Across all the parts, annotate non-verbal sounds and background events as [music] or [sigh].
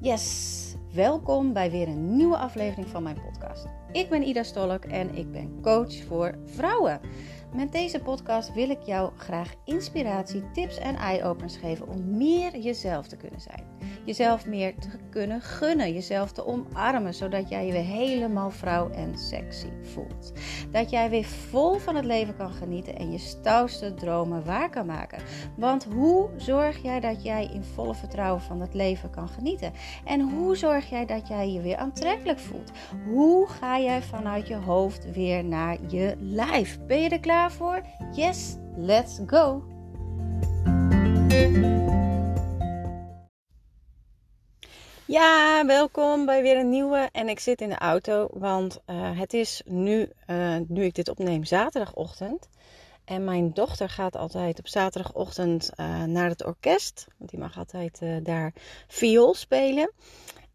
Yes, welkom bij weer een nieuwe aflevering van mijn podcast. Ik ben Ida Stolk en ik ben coach voor vrouwen. Met deze podcast wil ik jou graag inspiratie, tips en eye-openers geven om meer jezelf te kunnen zijn. Jezelf meer te kunnen gunnen, jezelf te omarmen, zodat jij je weer helemaal vrouw en sexy voelt. Dat jij weer vol van het leven kan genieten en je stoutste dromen waar kan maken. Want hoe zorg jij dat jij in volle vertrouwen van het leven kan genieten? En hoe zorg jij dat jij je weer aantrekkelijk voelt? Hoe ga jij vanuit je hoofd weer naar je lijf? Ben je er klaar voor? Yes, let's go! Ja, welkom bij weer een nieuwe. En ik zit in de auto, want uh, het is nu, uh, nu ik dit opneem, zaterdagochtend. En mijn dochter gaat altijd op zaterdagochtend uh, naar het orkest. Want die mag altijd daar viool spelen.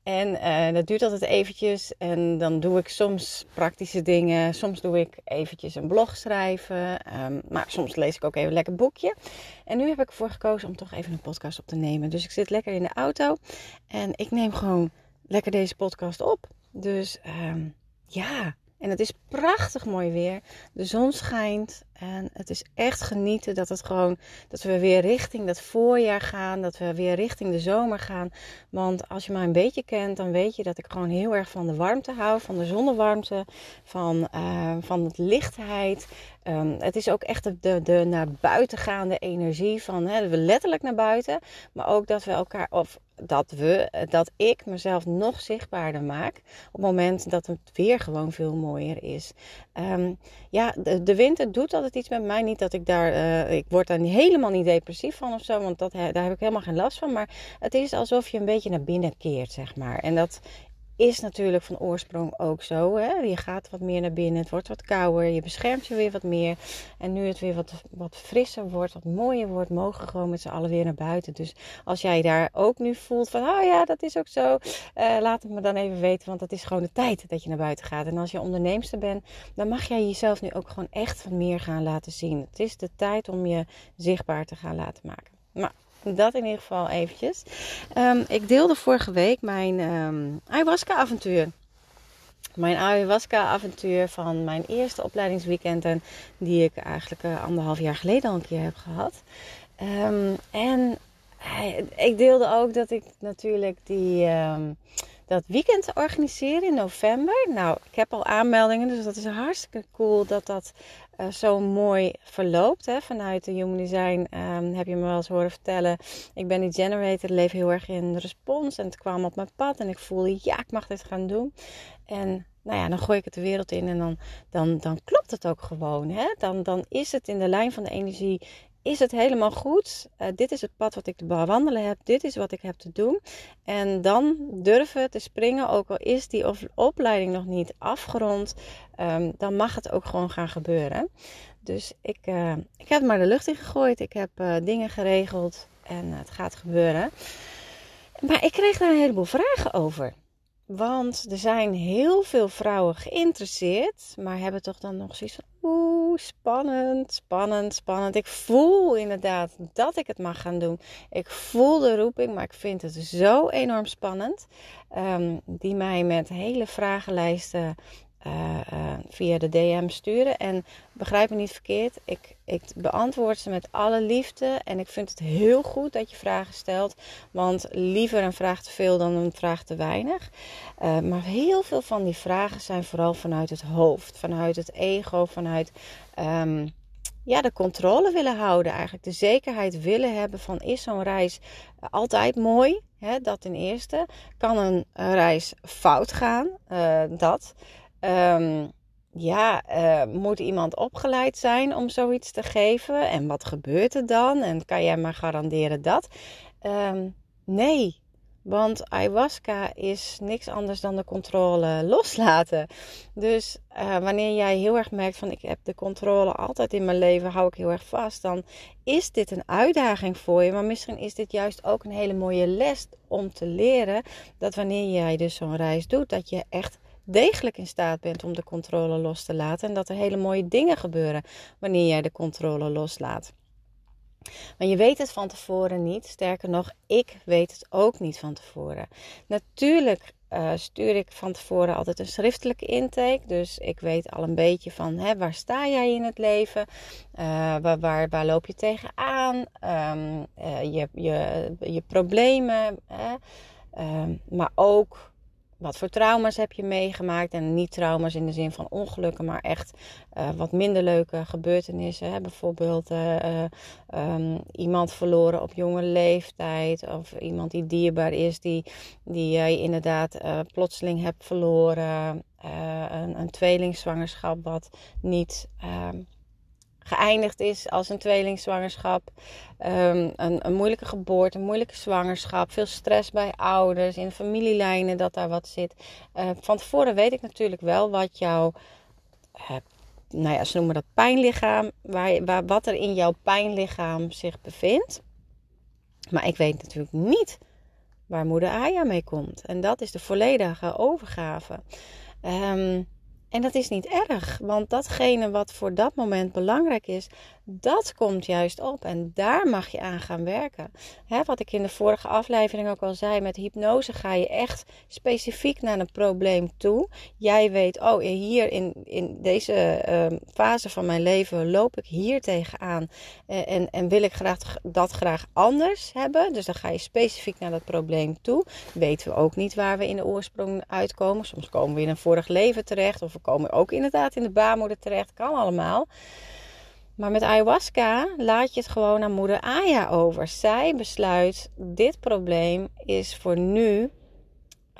En uh, dat duurt altijd eventjes. En dan doe ik soms praktische dingen. Soms doe ik eventjes een blog schrijven. Um, maar soms lees ik ook even een lekker boekje. En nu heb ik ervoor gekozen om toch even een podcast op te nemen. Dus ik zit lekker in de auto. En ik neem gewoon lekker deze podcast op. Dus um, ja, en het is prachtig mooi weer. De zon schijnt. En het is echt genieten dat, het gewoon, dat we weer richting dat voorjaar gaan. Dat we weer richting de zomer gaan. Want als je mij een beetje kent, dan weet je dat ik gewoon heel erg van de warmte hou. Van de zonnewarmte. Van, uh, van de lichtheid. Um, het is ook echt de, de, naar buiten gaande energie. Van hè, we letterlijk naar buiten. Maar ook dat we elkaar. Of dat we, dat ik mezelf nog zichtbaarder maak. Op het moment dat het weer gewoon veel mooier is. Um, ja, de, de winter doet iets met mij. Niet dat ik daar, uh, ik word daar helemaal niet depressief van of zo, want dat, daar heb ik helemaal geen last van. Maar het is alsof je een beetje naar binnen keert, zeg maar. En dat is natuurlijk van oorsprong ook zo. Hè? Je gaat wat meer naar binnen, het wordt wat kouder, je beschermt je weer wat meer. En nu het weer wat, wat frisser wordt, wat mooier wordt, mogen gewoon met z'n allen weer naar buiten. Dus als jij daar ook nu voelt van, oh ja, dat is ook zo, uh, laat het me dan even weten, want het is gewoon de tijd dat je naar buiten gaat. En als je onderneemster bent, dan mag jij jezelf nu ook gewoon echt wat meer gaan laten zien. Het is de tijd om je zichtbaar te gaan laten maken. Maar dat in ieder geval eventjes. Um, ik deelde vorige week mijn um, ayahuasca-avontuur. Mijn ayahuasca-avontuur van mijn eerste opleidingsweekend. En die ik eigenlijk uh, anderhalf jaar geleden al een keer heb gehad. Um, en ik deelde ook dat ik natuurlijk die dat weekend organiseer in november. Nou, ik heb al aanmeldingen, dus dat is hartstikke cool dat dat uh, zo mooi verloopt. Hè. Vanuit de Human Design um, heb je me wel eens horen vertellen. Ik ben die generator, leef heel erg in respons. En het kwam op mijn pad en ik voelde, ja, ik mag dit gaan doen. En nou ja, dan gooi ik het de wereld in en dan, dan, dan klopt het ook gewoon. Hè? Dan, dan is het in de lijn van de energie is het helemaal goed. Uh, dit is het pad wat ik te bewandelen heb. Dit is wat ik heb te doen. En dan durven te springen, ook al is die opleiding nog niet afgerond, um, dan mag het ook gewoon gaan gebeuren. Dus ik, uh, ik heb maar de lucht in gegooid. Ik heb uh, dingen geregeld en het gaat gebeuren. Maar ik kreeg daar een heleboel vragen over. Want er zijn heel veel vrouwen geïnteresseerd, maar hebben toch dan nog zoiets van: oeh, spannend, spannend, spannend. Ik voel inderdaad dat ik het mag gaan doen. Ik voel de roeping, maar ik vind het zo enorm spannend. Um, die mij met hele vragenlijsten uh, uh, via de DM sturen. En begrijp me niet verkeerd, ik, ik beantwoord ze met alle liefde. En ik vind het heel goed dat je vragen stelt. Want liever een vraag te veel dan een vraag te weinig. Uh, maar heel veel van die vragen zijn vooral vanuit het hoofd, vanuit het ego, vanuit. Um, ja, de controle willen houden, eigenlijk de zekerheid willen hebben van is zo'n reis altijd mooi? Hè, dat ten eerste. Kan een reis fout gaan? Dat. Um, ja, uh, moet iemand opgeleid zijn om zoiets te geven? En wat gebeurt er dan? En kan jij maar garanderen dat? Um, nee, want ayahuasca is niks anders dan de controle loslaten. Dus uh, wanneer jij heel erg merkt van ik heb de controle altijd in mijn leven, hou ik heel erg vast, dan is dit een uitdaging voor je. Maar misschien is dit juist ook een hele mooie les om te leren dat wanneer jij dus zo'n reis doet, dat je echt degelijk in staat bent om de controle los te laten. En dat er hele mooie dingen gebeuren wanneer jij de controle loslaat. Maar je weet het van tevoren niet. Sterker nog, ik weet het ook niet van tevoren. Natuurlijk uh, stuur ik van tevoren altijd een schriftelijke intake. Dus ik weet al een beetje van hè, waar sta jij in het leven? Uh, waar, waar, waar, loop je tegenaan? Um, je, je, je problemen. Hè? Um, maar ook wat voor trauma's heb je meegemaakt? En niet trauma's in de zin van ongelukken, maar echt uh, wat minder leuke gebeurtenissen. Hè? Bijvoorbeeld uh, um, iemand verloren op jonge leeftijd. Of iemand die dierbaar is, die, die jij inderdaad plotseling hebt verloren. een, een tweelingzwangerschap wat niet ehm, geëindigd is als een tweelingzwangerschap. Um, een, een, moeilijke geboorte, een moeilijke zwangerschap. Veel stress bij ouders, in familielijnen dat daar wat zit. Uh, van tevoren weet ik natuurlijk wel wat jouw, uh, nou ja, ze noemen dat pijnlichaam, waar, waar, wat er in jouw pijnlichaam zich bevindt. Maar ik weet natuurlijk niet waar moeder Aya mee komt. En dat is de volledige overgave. Um, en dat is niet erg, want datgene wat voor dat moment belangrijk is, dat komt juist op. En daar mag je aan gaan werken. wat ik in de vorige aflevering ook al zei, met hypnose ga je echt specifiek naar een probleem toe. Jij weet, oh, hier in, in deze uh, fase van mijn leven loop ik hier tegenaan. Uh, en, en wil ik graag, dat graag anders hebben. Dus dan ga je specifiek naar dat probleem toe. Weten we ook niet waar we in de oorsprong uitkomen. Soms komen we in een vorig leven terecht. Of komen ook inderdaad in de baarmoeder terecht. Kan allemaal. Maar met ayahuasca laat je het gewoon aan moeder Aya over. Zij besluit, dit probleem is voor nu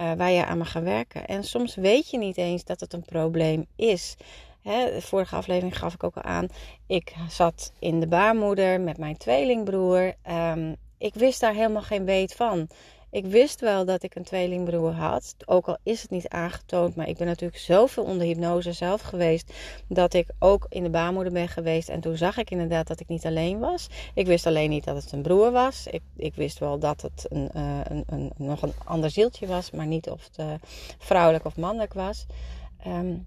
uh, waar je aan mag gaan werken. En soms weet je niet eens dat het een probleem is. Hè, de vorige aflevering gaf ik ook al aan. Ik zat in de baarmoeder met mijn tweelingbroer. Um, ik wist daar helemaal geen weet van. Ik wist wel dat ik een tweelingbroer had. Ook al is het niet aangetoond. Maar ik ben natuurlijk zoveel onder hypnose zelf geweest. Dat ik ook in de baarmoeder ben geweest. En toen zag ik inderdaad dat ik niet alleen was. Ik wist alleen niet dat het een broer was. Ik, ik wist wel dat het een, uh, een, een, nog een ander zieltje was. Maar niet of het uh, vrouwelijk of mannelijk was. Um,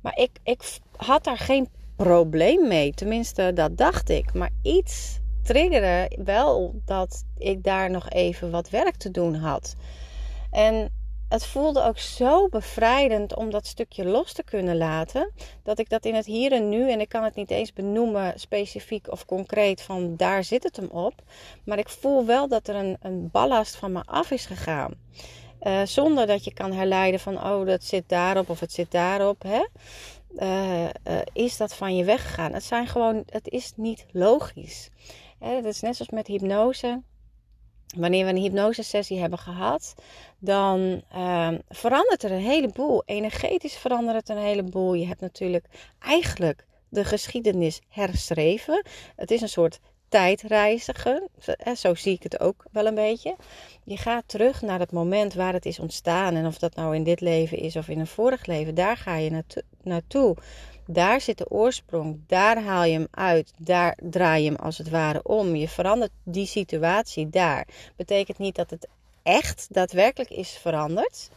maar ik, ik had daar geen probleem mee. Tenminste, dat dacht ik. Maar iets triggerde wel dat ik daar nog even wat werk te doen had. En het voelde ook zo bevrijdend om dat stukje los te kunnen laten. Dat ik dat in het hier en nu, en ik kan het niet eens benoemen specifiek of concreet van daar zit het hem op. Maar ik voel wel dat er een, een ballast van me af is gegaan. Uh, zonder dat je kan herleiden van, oh, dat zit daarop of het zit daarop. Hè? Uh, uh, is dat van je weggegaan? Het zijn gewoon, het is niet logisch. Het is net zoals met hypnose. Wanneer we een hypnosesessie hebben gehad, dan uh, verandert er een heleboel. Energetisch verandert het een heleboel. Je hebt natuurlijk eigenlijk de geschiedenis herschreven. Het is een soort tijdreizigen. Zo zie ik het ook wel een beetje. Je gaat terug naar het moment waar het is ontstaan. En of dat nou in dit leven is of in een vorig leven, daar ga je naartoe. Daar zit de oorsprong. Daar haal je hem uit. Daar draai je hem als het ware om. Je verandert die situatie daar. Betekent niet dat het echt daadwerkelijk is veranderd.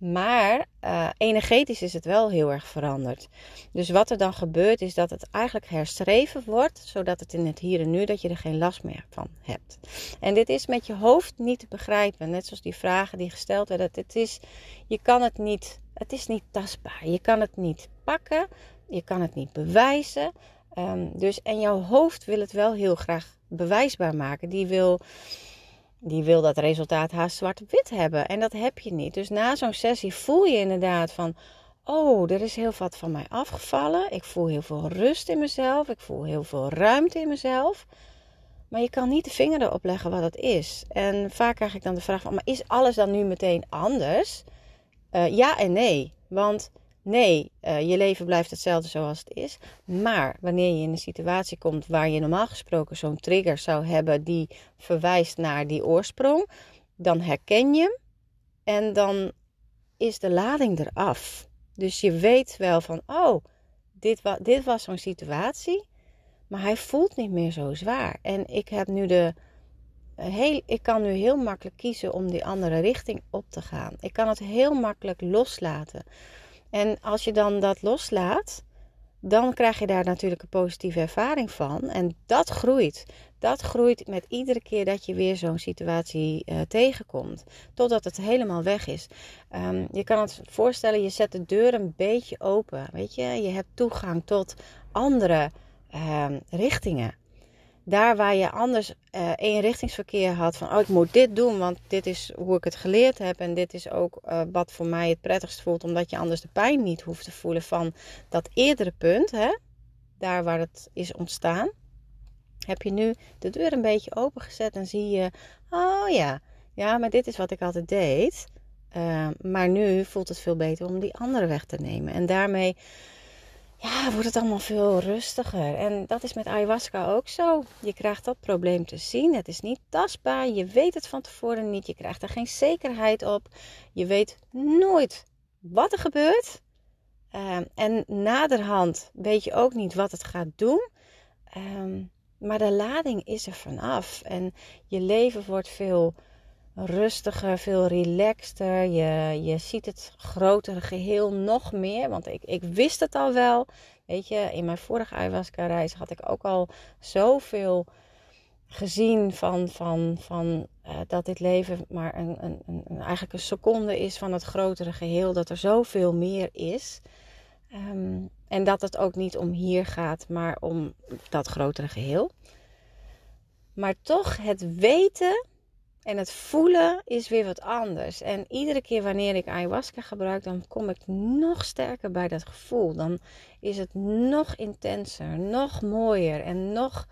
Maar uh, energetisch is het wel heel erg veranderd. Dus wat er dan gebeurt is dat het eigenlijk herschreven wordt, zodat het in het hier en nu dat je er geen last meer van hebt. En dit is met je hoofd niet te begrijpen, net zoals die vragen die gesteld werden. Het is, je kan het niet, het is niet tastbaar. Je kan het niet pakken, je kan het niet bewijzen. Um, dus, en jouw hoofd wil het wel heel graag bewijsbaar maken. Die wil, die wil dat resultaat haast zwart-wit hebben. En dat heb je niet. Dus na zo'n sessie voel je inderdaad van... Oh, er is heel wat van mij afgevallen. Ik voel heel veel rust in mezelf. Ik voel heel veel ruimte in mezelf. Maar je kan niet de vinger erop leggen wat dat is. En vaak krijg ik dan de vraag van... Maar is alles dan nu meteen anders? Uh, ja en nee. Want Nee, uh, je leven blijft hetzelfde zoals het is. Maar wanneer je in een situatie komt waar je normaal gesproken zo'n trigger zou hebben die verwijst naar die oorsprong, dan herken je hem en dan is de lading eraf. Dus je weet wel van, oh, dit, dit was zo'n situatie, maar hij voelt niet meer zo zwaar. En ik heb nu de. Heel, ik kan nu heel makkelijk kiezen om die andere richting op te gaan. Ik kan het heel makkelijk loslaten. En als je dan dat loslaat, dan krijg je daar natuurlijk een positieve ervaring van. En dat groeit. dat groeit met iedere keer dat je weer zo'n situatie uh, tegenkomt. Totdat het helemaal weg is. Um, je kan het voorstellen, je zet de deur een beetje open. Weet je, je hebt toegang tot andere um, richtingen. Daar waar je anders uh, eenrichtingsverkeer had van, oh ik moet dit doen, want dit is hoe ik het geleerd heb en dit is ook uh, wat voor mij het prettigst voelt, omdat je anders de pijn niet hoeft te voelen van dat eerdere punt, hè? daar waar het is ontstaan heb je nu de deur een beetje opengezet en zie je, oh ja, ja, maar dit is wat ik altijd deed. Uh, maar nu voelt het veel beter om die andere weg te nemen. En daarmee ja, wordt het allemaal veel rustiger. En dat is met ayahuasca ook zo. Je krijgt dat probleem te zien. Het is niet tastbaar. Je weet het van tevoren niet. Je krijgt er geen zekerheid op. Je weet nooit wat er gebeurt. Uh, en naderhand weet je ook niet wat het gaat doen. Uh, maar de lading is er vanaf. En je leven wordt veel rustiger, veel relaxter. Je, je ziet het grotere geheel nog meer. Want ik, ik wist het al wel. Weet je, in mijn vorige ayahuasca-reis had ik ook al zoveel gezien van, van, van uh, dat dit leven maar een, een, een, eigenlijk een seconde is van het grotere geheel. Dat er zoveel meer is. Um, en dat het ook niet om hier gaat, maar om dat grotere geheel. Maar toch, het weten en het voelen is weer wat anders. En iedere keer wanneer ik ayahuasca gebruik, dan kom ik nog sterker bij dat gevoel. Dan is het nog intenser, nog mooier en nog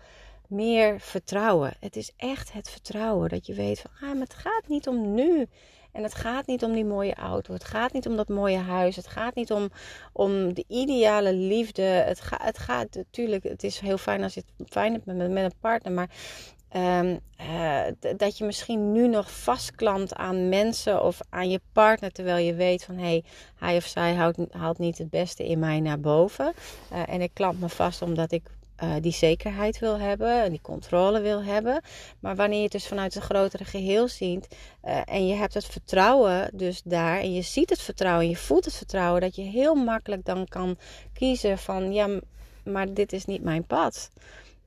meer vertrouwen. Het is echt het vertrouwen dat je weet van, ah, maar het gaat niet om nu. En het gaat niet om die mooie auto. Het gaat niet om dat mooie huis. Het gaat niet om, om de ideale liefde. Het, het gaat natuurlijk, het is heel fijn als je het fijn hebt met, met een partner. Maar um, uh, dat je misschien nu nog vastklampt aan mensen of aan je partner. Terwijl je weet van hé, hey, hij of zij haalt, haalt niet het beste in mij naar boven. Uh, en ik klamp me vast omdat ik uh, die zekerheid wil hebben en die controle wil hebben. Maar wanneer je het dus vanuit een grotere geheel ziet uh, en je hebt het vertrouwen dus daar en je ziet het vertrouwen en je voelt het vertrouwen, dat je heel makkelijk dan kan kiezen van ja, maar dit is niet mijn pad.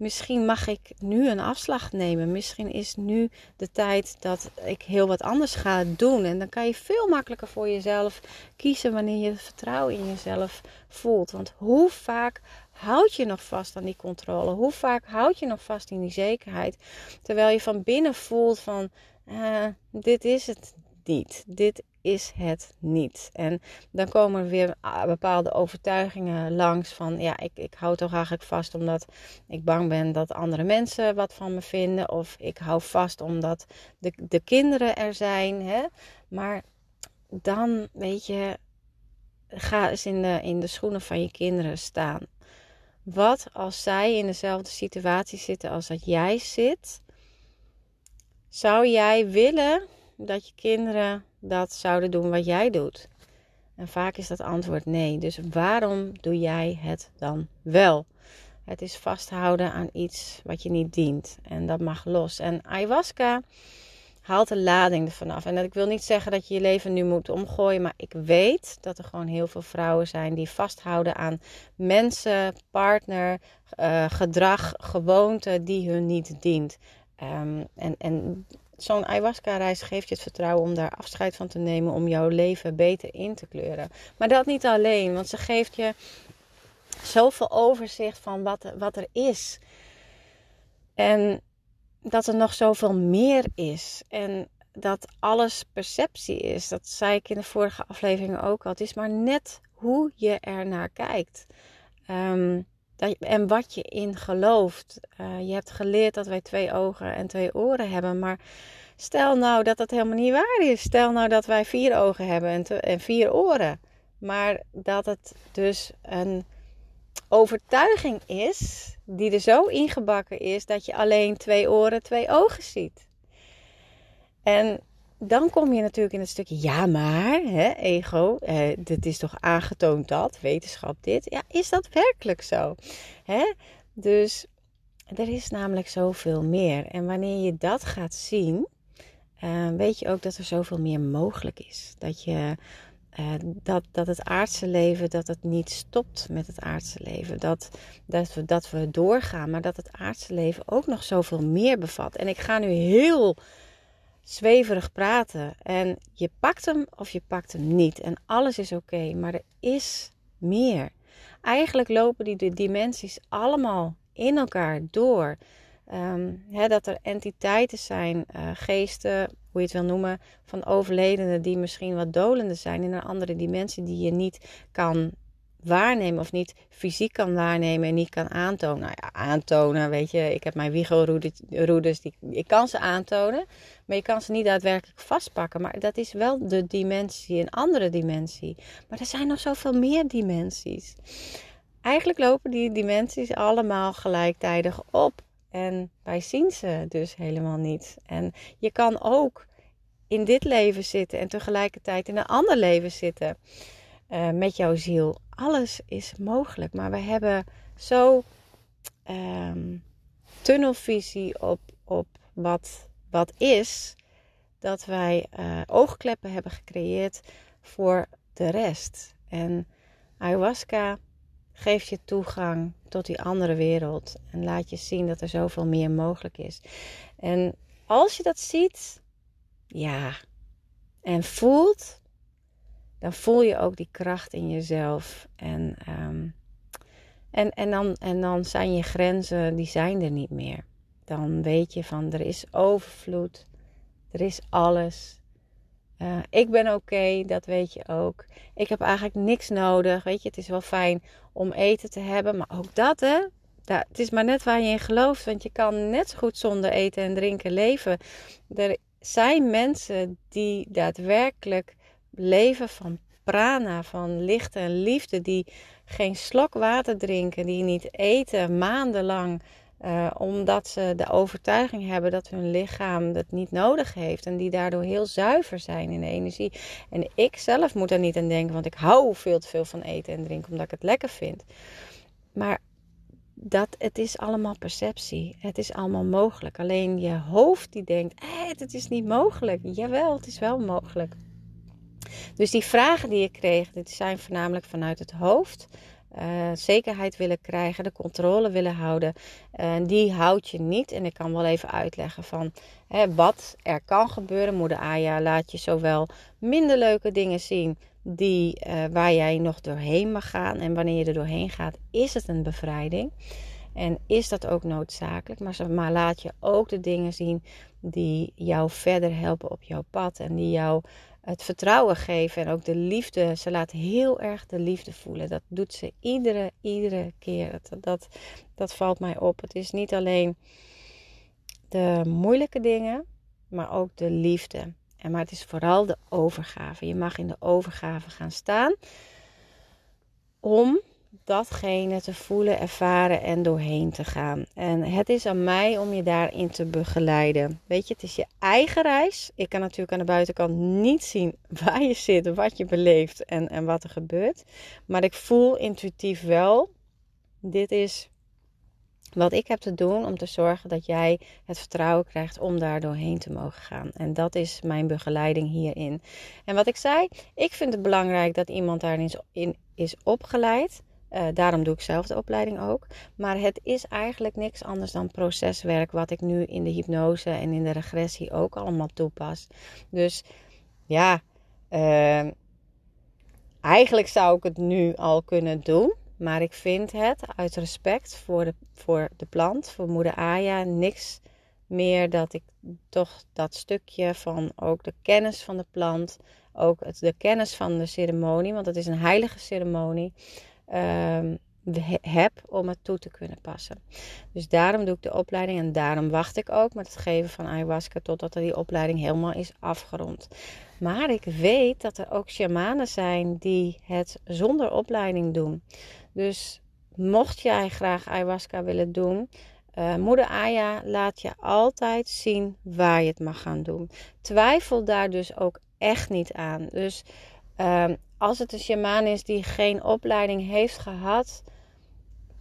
Misschien mag ik nu een afslag nemen. Misschien is nu de tijd dat ik heel wat anders ga doen. En dan kan je veel makkelijker voor jezelf kiezen wanneer je vertrouwen in jezelf voelt. Want hoe vaak houd je nog vast aan die controle? Hoe vaak houd je nog vast in die zekerheid? Terwijl je van binnen voelt van, uh, dit is het niet. Dit is het niet. En dan komen er weer bepaalde overtuigingen langs van, ja, ik, ik hou toch eigenlijk vast omdat ik bang ben dat andere mensen wat van me vinden. Of ik hou vast omdat de, de kinderen er zijn. Hè? Maar dan, weet je, ga eens in de, in de schoenen van je kinderen staan. Wat als zij in dezelfde situatie zitten als dat jij zit? Zou jij willen dat je kinderen dat zouden doen wat jij doet? En vaak is dat antwoord nee. Dus waarom doe jij het dan wel? Het is vasthouden aan iets wat je niet dient. En dat mag los. En ayahuasca haalt de lading ervan af. En dat ik wil niet zeggen dat je je leven nu moet omgooien, maar ik weet dat er gewoon heel veel vrouwen zijn die vasthouden aan mensen, partner, uh, gedrag, gewoonte die hun niet dient. Um, en en zo'n ayahuasca-reis geeft je het vertrouwen om daar afscheid van te nemen, om jouw leven beter in te kleuren. Maar dat niet alleen, want ze geeft je zoveel overzicht van wat, wat er is. En dat er nog zoveel meer is. En dat alles perceptie is. Dat zei ik in de vorige aflevering ook al. Het is maar net hoe je er naar kijkt. Dat, en wat je in gelooft. Uh, je hebt geleerd dat wij twee ogen en twee oren hebben. Maar stel nou dat dat helemaal niet waar is. Stel nou dat wij vier ogen hebben en, en vier oren. Maar dat het dus een overtuiging is die er zo ingebakken is dat je alleen twee oren, twee ogen ziet. En dan kom je natuurlijk in het stukje, ja maar, hè, ego, eh, dit is toch aangetoond dat, wetenschap dit. Ja, is dat werkelijk zo? Hè? Dus er is namelijk zoveel meer. En wanneer je dat gaat zien, uh, weet je ook dat er zoveel meer mogelijk is. Dat je dat, dat het aardse leven, dat het niet stopt met het aardse leven. Dat, dat, we, dat we doorgaan, maar dat het aardse leven ook nog zoveel meer bevat. En ik ga nu heel zweverig praten. En je pakt hem of je pakt hem niet. En alles is oké, maar er is meer. Eigenlijk lopen die de dimensies allemaal in elkaar door. Um, dat er entiteiten zijn, uh, geesten, hoe je het wil noemen, van overledenen die misschien wat dolende zijn in een andere dimensie die je niet kan waarnemen of niet fysiek kan waarnemen en niet kan aantonen. Nou ja, aantonen, weet je, ik heb mijn wiegelroeders, die, ik kan ze aantonen, maar je kan ze niet daadwerkelijk vastpakken. Maar dat is wel de dimensie, een andere dimensie. Maar er zijn nog zoveel meer dimensies. Eigenlijk lopen die dimensies allemaal gelijktijdig op. En wij zien ze dus helemaal niet. En je kan ook in dit leven zitten en tegelijkertijd in een ander leven zitten uh, met jouw ziel. Alles is mogelijk, maar we hebben zo um, tunnelvisie op, op wat, wat is, dat wij uh, oogkleppen hebben gecreëerd voor de rest. En ayahuasca geeft je toegang tot die andere wereld en laat je zien dat er zoveel meer mogelijk is. En als je dat ziet, ja, en voelt, dan voel je ook die kracht in jezelf. En, ehm, en, en, dan, en dan zijn je grenzen, die zijn er niet meer. Dan weet je van, er is overvloed, er is alles. Uh, ik ben oké, dat weet je ook. Ik heb eigenlijk niks nodig. Weet je, het is wel fijn om eten te hebben. Maar ook dat, hè. Dat, het is maar net waar je in gelooft. Want je kan net zo goed zonder eten en drinken leven. Er zijn mensen die daadwerkelijk leven van prana, van licht en liefde. Die geen slok water drinken, die niet eten maandenlang. Uh, omdat ze de overtuiging hebben dat hun lichaam dat niet nodig heeft. En die daardoor heel zuiver zijn in de energie. En ik zelf moet daar niet aan denken, want ik hou veel te veel van eten en drinken omdat ik het lekker vind. Maar dat, het is allemaal perceptie. Het is allemaal mogelijk. Alleen je hoofd die denkt, eh, het is niet mogelijk. Jawel, het is wel mogelijk. Dus die vragen die ik kreeg, dit zijn voornamelijk vanuit het hoofd. Uh, zekerheid willen krijgen, de controle willen houden. Die houdt je niet. En ik kan wel even uitleggen van hè, wat er kan gebeuren. Moeder Aya laat je zowel minder leuke dingen zien die, uh, waar jij nog doorheen mag gaan. En wanneer je er doorheen gaat, is het een bevrijding. En is dat ook noodzakelijk. Maar, maar laat je ook de dingen zien die jou verder helpen op jouw pad. En die jou het vertrouwen geven en ook de liefde. Ze laat heel erg de liefde voelen. Dat doet ze iedere, iedere keer. Dat, dat, dat valt mij op. Het is niet alleen de moeilijke dingen, maar ook de liefde. En maar het is vooral de overgave. Je mag in de overgave gaan staan om datgene te voelen, ervaren en doorheen te gaan. En het is aan mij om je daarin te begeleiden. Weet je, het is je eigen reis. Ik kan natuurlijk aan de buitenkant niet zien [laughs] waar je zit, wat je beleeft en, en wat er gebeurt. Maar ik voel intuïtief wel, dit is wat ik heb te doen om te zorgen dat jij het vertrouwen krijgt om daar doorheen te mogen gaan. En dat is mijn begeleiding hierin. En wat ik zei, ik vind het belangrijk dat iemand daarin in is opgeleid. Uh, daarom doe ik zelf de opleiding ook. Maar het is eigenlijk niks anders dan proceswerk, wat ik nu in de hypnose en in de regressie ook allemaal toepas. Dus ja, uh, eigenlijk zou ik het nu al kunnen doen. Maar ik vind het uit respect voor de, voor de plant, voor moeder Aya, niks meer dat ik toch dat stukje van ook de kennis van de plant, ook het, de kennis van de ceremonie, want het is een heilige ceremonie um, heb om het toe te kunnen passen. Dus daarom doe ik de opleiding en daarom wacht ik ook met het geven van ayahuasca totdat die opleiding helemaal is afgerond. Maar ik weet dat er ook shamanen zijn die het zonder opleiding doen. Dus mocht jij graag ayahuasca willen doen, uh, Moeder Aya laat je altijd zien waar je het mag gaan doen. Twijfel daar dus ook echt niet aan. Dus uh, als het een shamaan is die geen opleiding heeft gehad,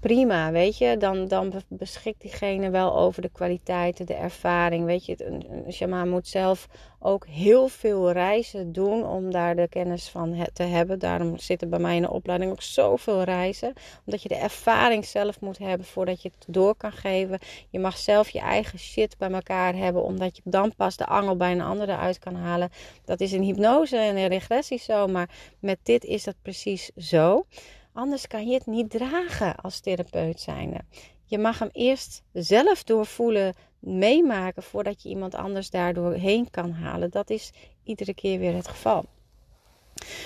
prima, weet je. Dan, dan beschikt diegene wel over de kwaliteiten, de ervaring. Weet je, een shaman moet zelf ook heel veel reizen doen om daar de kennis van te hebben. Daarom zitten bij mij in de opleiding ook zoveel reizen. Omdat je de ervaring zelf moet hebben voordat je het door kan geven. Je mag zelf je eigen shit bij elkaar hebben, omdat je dan pas de angel bij een ander eruit kan halen. Dat is in hypnose en in regressie zo, maar met dit is dat precies zo. Anders kan je het niet dragen als therapeut zijnde. Je mag hem eerst zelf doorvoelen, meemaken voordat je iemand anders daardoor heen kan halen. Dat is iedere keer weer het geval.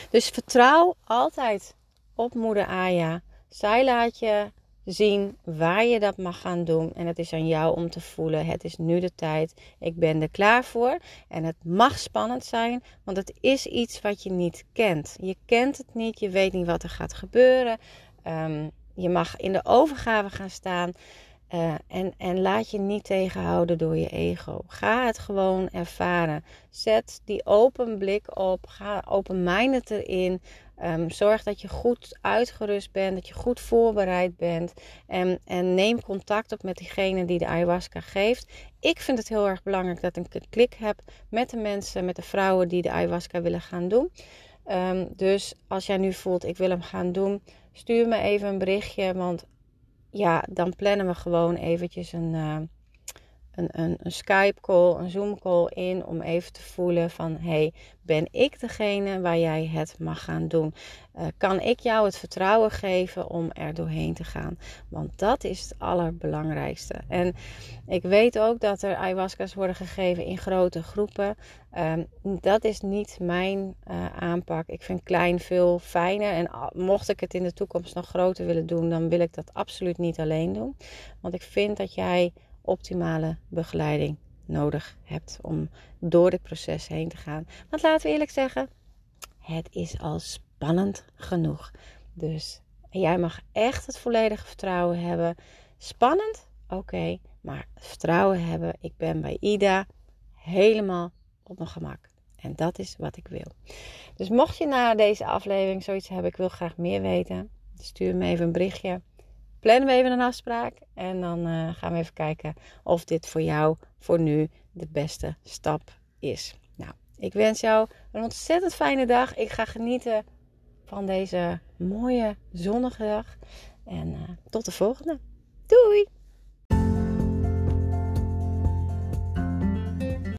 Dus vertrouw altijd op moeder Aya. Zij laat je zien waar je dat mag gaan doen. En het is aan jou om te voelen. Het is nu de tijd. Ik ben er klaar voor. En het mag spannend zijn, want het is iets wat je niet kent. Je kent het niet. Je weet niet wat er gaat gebeuren. Um, je mag in de overgave gaan staan. Uh, en, en laat je niet tegenhouden door je ego. Ga het gewoon ervaren. Zet die open blik op. Ga open-minded erin. Um, zorg dat je goed uitgerust bent, dat je goed voorbereid bent. En, en neem contact op met diegene die de ayahuasca geeft. Ik vind het heel erg belangrijk dat ik een klik heb met de mensen, met de vrouwen die de ayahuasca willen gaan doen. Um, dus als jij nu voelt, ik wil hem gaan doen, stuur me even een berichtje. Want ja, dan plannen we gewoon eventjes een, uh, een, een, een Skype call, een Zoom call in om even te voelen van hey, ben ik degene waar jij het mag gaan doen? Uh, kan ik jou het vertrouwen geven om er doorheen te gaan? Want dat is het allerbelangrijkste. En ik weet ook dat er ayahuasca's worden gegeven in grote groepen. Um, dat is niet mijn uh, aanpak. Ik vind klein veel fijner. En mocht ik het in de toekomst nog groter willen doen, dan wil ik dat absoluut niet alleen doen. Want ik vind dat jij optimale begeleiding nodig hebt om door dit proces heen te gaan. Want laten we eerlijk zeggen, het is al spannend genoeg. Dus jij mag echt het volledige vertrouwen hebben. Spannend? Oké, maar vertrouwen hebben. Ik ben bij Ida helemaal op mijn gemak. En dat is wat ik wil. Dus mocht je na deze aflevering zoiets hebben, ik wil graag meer weten, stuur me even een berichtje plannen we even een afspraak. En dan uh, gaan we even kijken of dit voor jou voor nu de beste stap is. Nou, ik wens jou een ontzettend fijne dag. Ik ga genieten van deze mooie zonnige dag. En uh, tot de volgende. Doei!